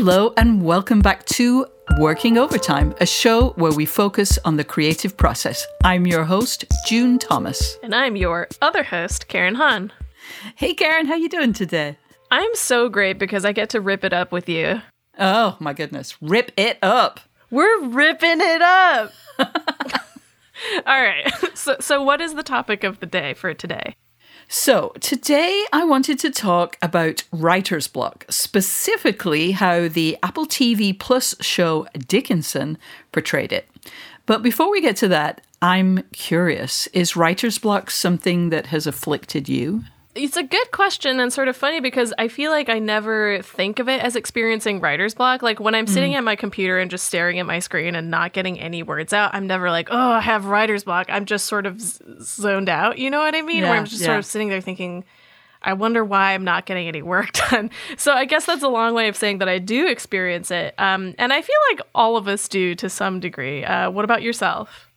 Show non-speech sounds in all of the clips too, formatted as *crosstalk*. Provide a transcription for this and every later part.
Hello, and welcome back to Working Overtime, a show where we focus on the creative process. I'm your host, June Thomas. And I'm your other host, Karen Han. Hey, Karen, how you doing today? I'm so great because I get to rip it up with you. Oh, my goodness. Rip it up. We're ripping it up. *laughs* All right. *laughs* So, so, what is the topic of the day for today? So, today I wanted to talk about writer's block, specifically how the Apple TV Plus show Dickinson portrayed it. But before we get to that, I'm curious is writer's block something that has afflicted you? It's a good question and sort of funny because I feel like I never think of it as experiencing writer's block. Like when I'm sitting at my computer and just staring at my screen and not getting any words out, I'm never like, oh, I have writer's block. I'm just sort of z- zoned out. You know what I mean? Yeah, Where I'm just yeah. sort of sitting there thinking, I wonder why I'm not getting any work *laughs* done. So I guess that's a long way of saying that I do experience it. Um, and I feel like all of us do to some degree. Uh, what about yourself?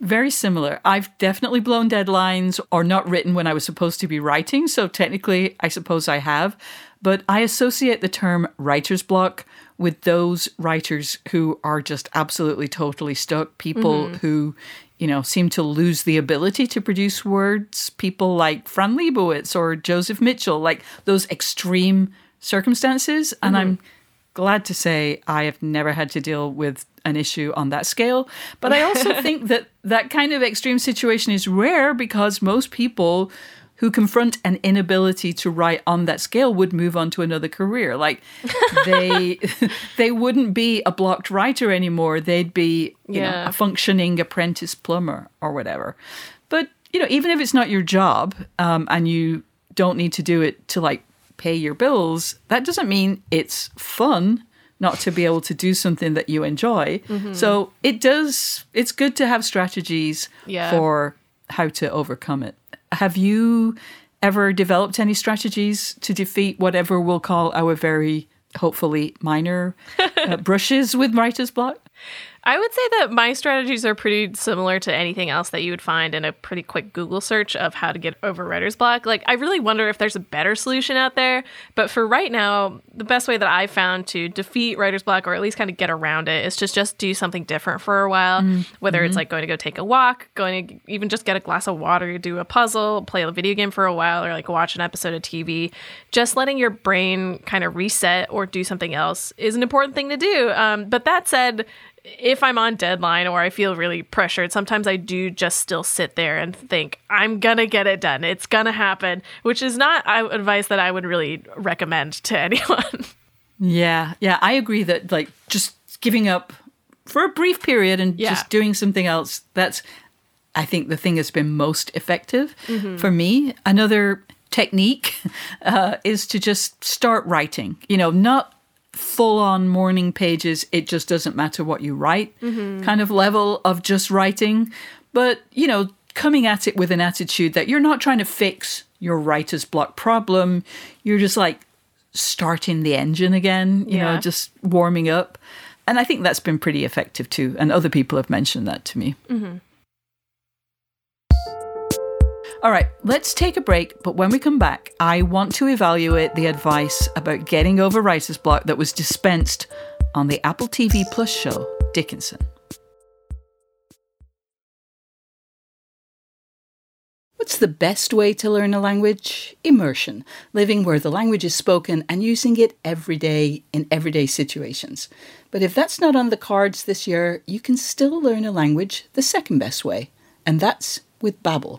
Very similar. I've definitely blown deadlines or not written when I was supposed to be writing. So technically, I suppose I have. But I associate the term writer's block with those writers who are just absolutely totally stuck. People mm-hmm. who, you know, seem to lose the ability to produce words. People like Fran Lebowitz or Joseph Mitchell, like those extreme circumstances. And mm-hmm. I'm glad to say I have never had to deal with an issue on that scale. But I also *laughs* think that that kind of extreme situation is rare because most people who confront an inability to write on that scale would move on to another career. Like they *laughs* *laughs* they wouldn't be a blocked writer anymore. They'd be you know, a functioning apprentice plumber or whatever. But you know, even if it's not your job um, and you don't need to do it to like pay your bills, that doesn't mean it's fun not to be able to do something that you enjoy. So it does, it's good to have strategies Yeah. for how to overcome it. Have you ever developed any strategies to defeat whatever we'll call our very hopefully minor uh, *laughs* brushes with writer's block? I would say that my strategies are pretty similar to anything else that you would find in a pretty quick Google search of how to get over writer's block. Like, I really wonder if there's a better solution out there. But for right now, the best way that I've found to defeat writer's block or at least kind of get around it is just just do something different for a while. Whether it's like going to go take a walk, going to even just get a glass of water, do a puzzle, play a video game for a while, or like watch an episode of TV. Just letting your brain kind of reset or do something else is an important thing to do. Um, but that said, if I'm on deadline or I feel really pressured, sometimes I do just still sit there and think, I'm gonna get it done. It's gonna happen, which is not advice that I would really recommend to *laughs* anyone. Yeah, yeah, I agree that like just giving up for a brief period and Yeah. just doing something else. That's, I think, the thing that's been most effective for me. Another technique *laughs* uh, is to just start writing. You know, not full on morning pages. It just doesn't matter what you write, mm-hmm. kind of level of just writing, but you know, coming at it with an attitude that you're not trying to fix your writer's block problem. You're just like starting the engine again, you know, just warming up. And I think that's been pretty effective too. And other people have mentioned that to me. Mm-hmm. All right, let's take a break. But when we come back, I want to evaluate the advice about getting over writer's block that was dispensed on the Apple TV Plus show, Dickinson. What's the best way to learn a language? Immersion, living where the language is spoken and using it every day in everyday situations. But if that's not on the cards this year, you can still learn a language the second best way, and that's with Babbel.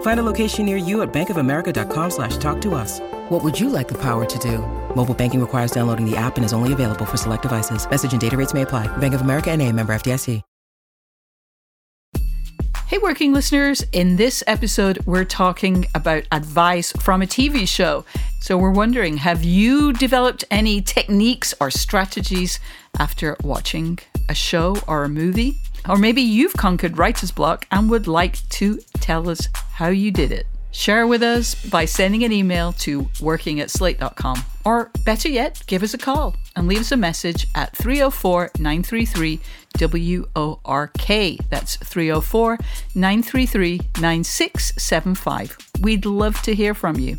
Find a location near you at bankofamerica.com slash talk to us. What would you like the power to do? Mobile banking requires downloading the app and is only available for select devices. Message and data rates may apply. Bank of America and a member FDIC. Hey, working listeners. In this episode, we're talking about advice from a TV show. So, we're wondering have you developed any techniques or strategies after watching a show or a movie? Or maybe you've conquered writer's block and would like to tell us how you did it. Share with us by sending an email to working at slate.com. Or better yet, give us a call and leave us a message at 304 933 WORK. That's 304 933 9675. We'd love to hear from you.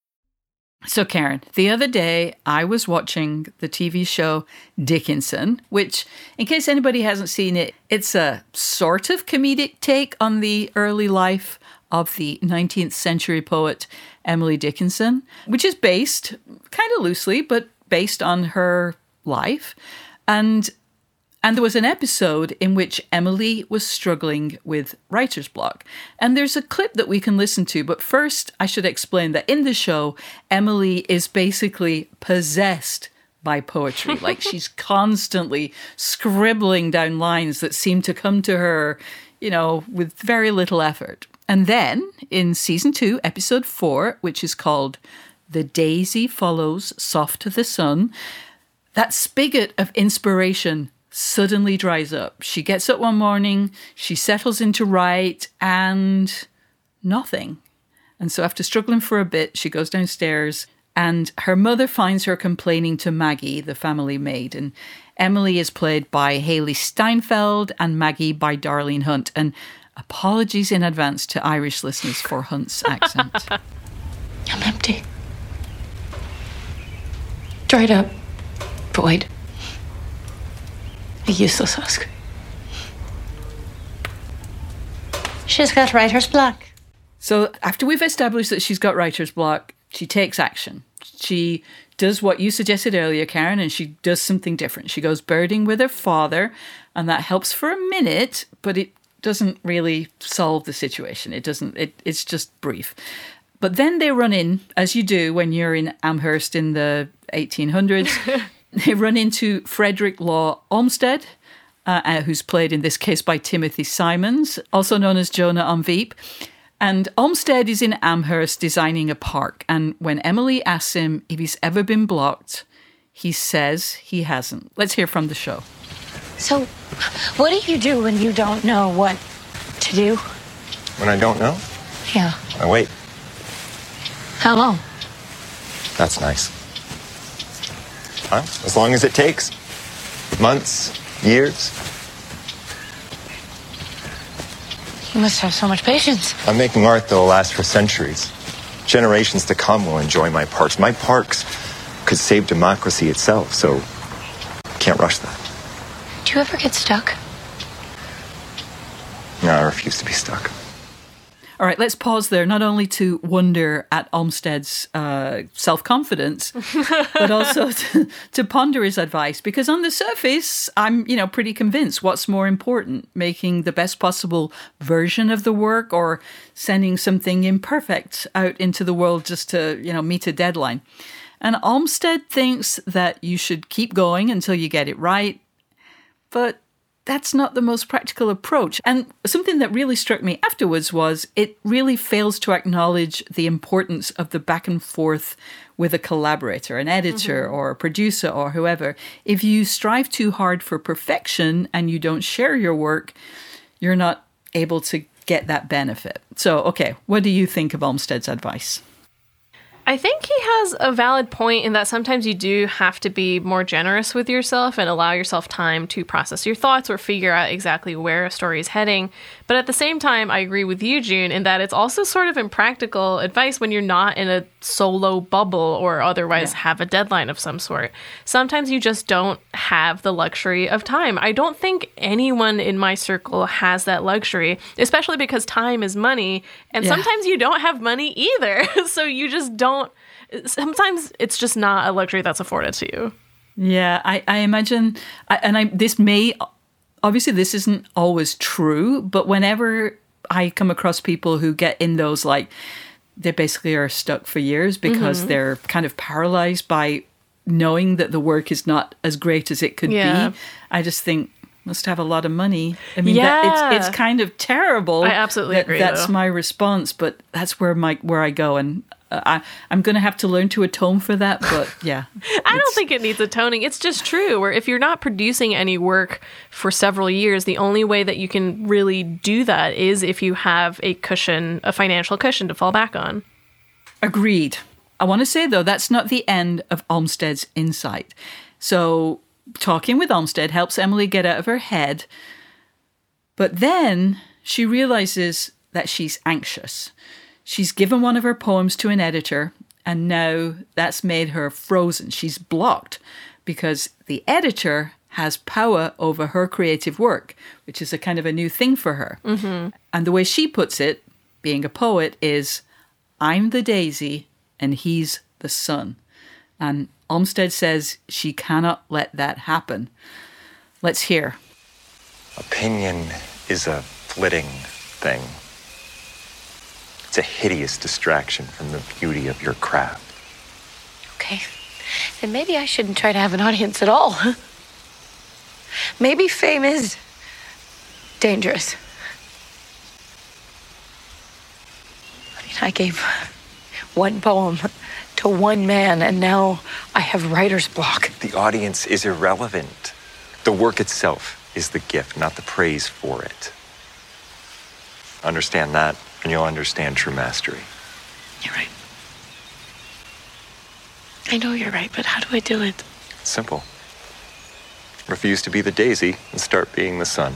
So, Karen, the other day I was watching the TV show Dickinson, which, in case anybody hasn't seen it, it's a sort of comedic take on the early life of the 19th century poet Emily Dickinson, which is based kind of loosely, but based on her life. And and there was an episode in which Emily was struggling with writer's block. And there's a clip that we can listen to. But first, I should explain that in the show, Emily is basically possessed by poetry. *laughs* like she's constantly scribbling down lines that seem to come to her, you know, with very little effort. And then in season two, episode four, which is called The Daisy Follows Soft to the Sun, that spigot of inspiration suddenly dries up. She gets up one morning, she settles into write, and nothing. And so, after struggling for a bit, she goes downstairs, and her mother finds her complaining to Maggie, the family maid. And Emily is played by Hailee Steinfeld, and Maggie by Darlene Hunt. And apologies in advance to Irish listeners for Hunt's accent. *laughs* I'm empty. Dried up. Void. A useless husk. She's got writer's block. So, after we've established that she's got writer's block, she takes action. She does what you suggested earlier, Karen, and she does something different. She goes birding with her father, and that helps for a minute, but it doesn't really solve the situation. It doesn't, it, it's just brief. But then they run in, as you do when you're in Amherst in the 1800s, *laughs* *laughs* they run into Frederick Law Olmsted, uh, uh, who's played in this case by Timothy Simons, also known as Jonah on Veep. And Olmsted is in Amherst designing a park. And when Emily asks him if he's ever been blocked, he says he hasn't. Let's hear from the show. So, what do you do when you don't know what to do? When I don't know, Yeah. I wait. How long? That's nice. Huh? As long as it takes. Months, years. You must have so much patience. I'm making art that'll last for centuries. Generations to come will enjoy my parks. My parks could save democracy itself, so can't rush that. Do you ever get stuck? No, I refuse to be stuck. All right, let's pause there, not only to wonder at Olmsted's uh, self confidence, *laughs* but also to, to ponder his advice. Because on the surface, I'm, you know, pretty convinced what's more important, making the best possible version of the work or sending something imperfect out into the world just to, you know, meet a deadline. And Olmsted thinks that you should keep going until you get it right. But that's not the most practical approach. And something that really struck me afterwards was it really fails to acknowledge the importance of the back and forth with a collaborator, an editor Mm-hmm. or a producer or whoever. If you strive too hard for perfection and you don't share your work, you're not able to get that benefit. So, okay, what do you think of Olmsted's advice? I think he has a valid point in that sometimes you do have to be more generous with yourself and allow yourself time to process your thoughts or figure out exactly where a story is heading. But at the same time, I agree with you, June, in that it's also sort of impractical advice when you're not in a solo bubble or otherwise have a deadline of some sort. Sometimes you just don't have the luxury of time. I don't think anyone in my circle has that luxury, especially because time is money. And Yeah. sometimes you don't have money either. *laughs* so you just don't. Sometimes it's just not a luxury that's afforded to you. Yeah, I, I imagine, I, and I this may obviously this isn't always true, but whenever I come across people who get in those like they basically are stuck for years because Mhm. they're kind of paralyzed by knowing that the work is not as great as it could Yeah. be. I just think must have a lot of money. I mean, that, Yeah. it's it's kind of terrible. I absolutely that agree, That's though. my response, but that's where my where I go, and I I'm going to have to learn to atone for that. But *laughs* yeah, I don't think it needs atoning. It's just true. Where if you're not producing any work for several years, the only way that you can really do that is if you have a cushion, a financial cushion to fall back on. Agreed. I want to say, though, that's not the end of Olmsted's insight. So, talking with Olmsted helps Emily get out of her head. But then she realizes that she's anxious. She's given one of her poems to an editor, and now that's made her frozen. She's blocked because the editor has power over her creative work, which is a kind of a new thing for her. Mm-hmm. And the way she puts it, being a poet, is I'm the daisy and he's the sun. And Olmsted says she cannot let that happen. Let's hear. Opinion is a flitting thing. It's a hideous distraction from the beauty of your craft. Okay. Then maybe I shouldn't try to have an audience at all. Maybe fame is dangerous. I mean, I gave one poem to one man, and now I have writer's block. The audience is irrelevant. The work itself is the gift, not the praise for it. Understand that, and you'll understand true mastery. You're right. I know you're right, but how do I do it? Simple. Refuse to be the daisy and start being the sun.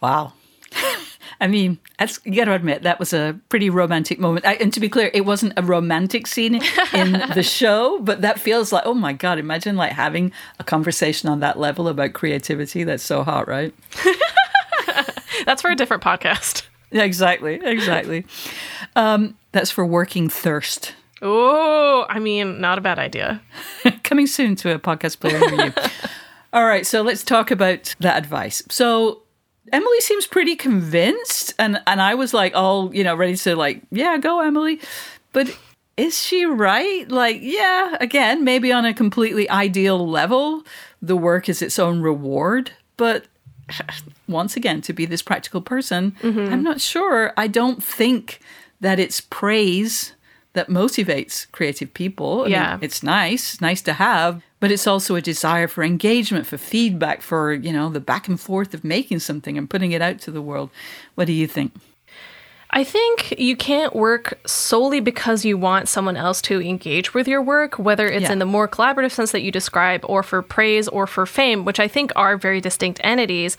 Wow. *laughs* I mean, that's, you got to admit, that was a pretty romantic moment. I, and to be clear, it wasn't a romantic scene in *laughs* the show, but that feels like, oh my God, imagine like having a conversation on that level about creativity. That's so hot, right? *laughs* That's for a different podcast. *laughs* Exactly. Exactly. Um, that's for working thirst. Oh, I mean, not a bad idea. *laughs* Coming soon to a podcast player near you. *laughs* All right, so let's talk about that advice. So Emily seems pretty convinced, and and I was like, all you know, ready to like, yeah, go, Emily. But is she right? Like, yeah, again, maybe on a completely ideal level, the work is its own reward, but once again, to be this practical person, I'm not sure. I don't think that it's praise that motivates creative people. I mean, Yeah. it's nice, nice to have, but it's also a desire for engagement, for feedback, for, you know, the back and forth of making something and putting it out to the world. What do you think? I think you can't work solely because you want someone else to engage with your work, whether it's Yeah. in the more collaborative sense that you describe, or for praise or for fame, which I think are very distinct entities,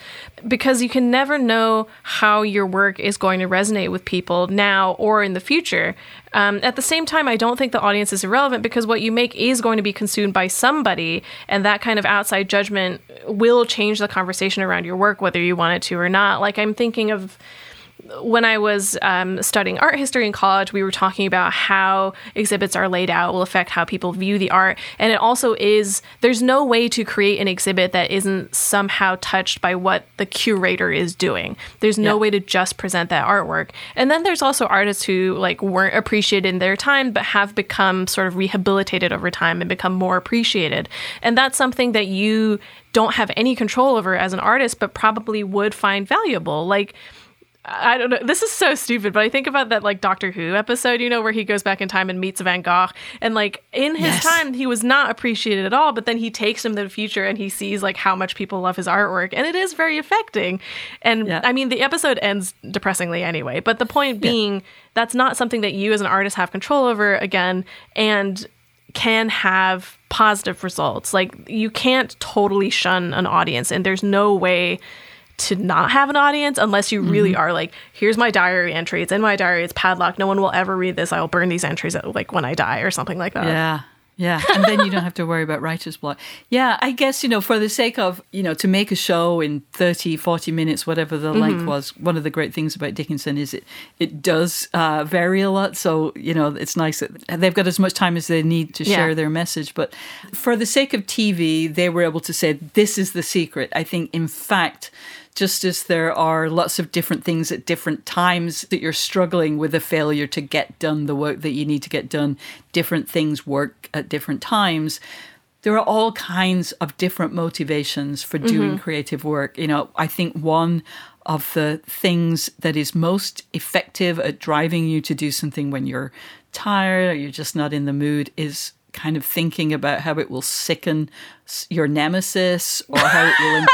because you can never know how your work is going to resonate with people now or in the future. Um, at the same time, I don't think the audience is irrelevant because what you make is going to be consumed by somebody, and that kind of outside judgment will change the conversation around your work, whether you want it to or not. Like, I'm thinking of when I was um, studying art history in college, we were talking about how exhibits are laid out will affect how people view the art. And it also is, there's no way to create an exhibit that isn't somehow touched by what the curator is doing. There's no Yeah. way to just present that artwork. And then there's also artists who like weren't appreciated in their time, but have become sort of rehabilitated over time and become more appreciated. And that's something that you don't have any control over as an artist, but probably would find valuable. Like, I don't know. This is so stupid, but I think about that like Doctor Who episode, you know, where he goes back in time and meets Van Gogh. And like in his Yes. time, he was not appreciated at all, but then he takes him to the future and he sees like how much people love his artwork. And it is very affecting. And Yeah. I mean, the episode ends depressingly anyway, but the point being that's not something that you as an artist have control over again. And can have positive results. Like you can't totally shun an audience, and there's no way to not have an audience unless you really Mm-hmm. are like, here's my diary entry. It's in my diary. It's padlocked. No one will ever read this. I'll burn these entries at, like when I die or something like that. Yeah. Yeah. And then you don't have to worry about writer's block. Yeah. I guess, you know, for the sake of, you know, to make a show in 30, 40 minutes, whatever the length was, one of the great things about Dickinson is it, it does uh, vary a lot. So, you know, it's nice that they've got as much time as they need to Yeah. share their message. But for the sake of TV, they were able to say, this is the secret. I think, in fact, just as there are lots of different things at different times that you're struggling with a failure to get done the work that you need to get done, different things work at different times. There are all kinds of different motivations for doing mm-hmm. creative work. You know, I think one of the things that is most effective at driving you to do something when you're tired or you're just not in the mood is kind of thinking about how it will sicken your nemesis or how it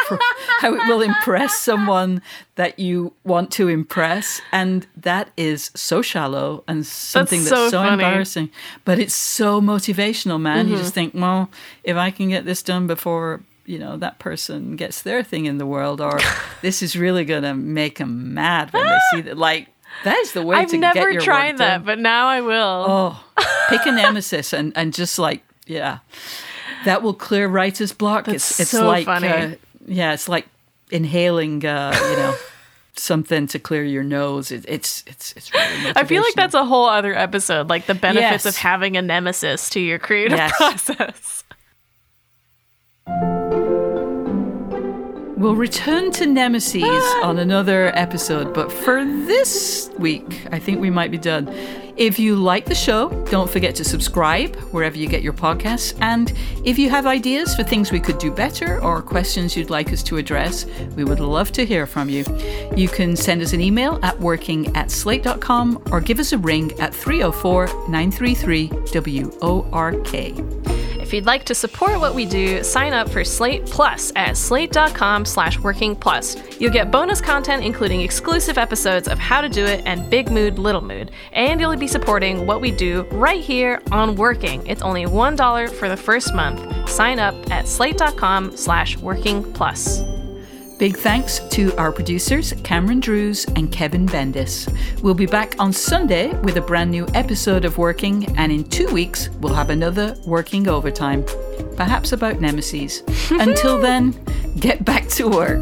will *laughs* how it will impress someone that you want to impress. And that is so shallow and something that's, so so, embarrassing but it's so motivational man. You just mm-hmm. think well if i can get this done before you know that person gets their thing in the world or *laughs* this is really gonna make them mad when they see that like that is the way I've to get your I've never tried that, done. but now I will. Oh, *laughs* pick a nemesis and, and just like yeah, that will clear writer's block. That's it's it's so like funny. Uh, yeah, it's like inhaling uh, you know *laughs* something to clear your nose. It, it's it's it's really. I feel like that's a whole other episode, like the benefits Yes. of having a nemesis to your creative Yes. *laughs* process. We'll return to Nemesis ah. on another episode, but for this week, I think we might be done. If you like the show, don't forget to subscribe wherever you get your podcasts. And if you have ideas for things we could do better or questions you'd like us to address, we would love to hear from you. You can send us an email at working at slate.com or give us a ring at 304 933 WORK. If you'd like to support what we do, sign up for Slate Plus at slate.com slash working plus. You'll get bonus content including exclusive episodes of How to Do It and Big Mood, Little Mood. And you'll be supporting what we do right here on Working. It's only $1 for the first month. Sign up at slate.com slash working plus. Big thanks to our producers, Cameron Drews and Kevin Bendis. We'll be back on Sunday with a brand new episode of Working, and in two weeks, we'll have another Working Overtime, perhaps about Nemesis. *laughs* Until then, get back to work.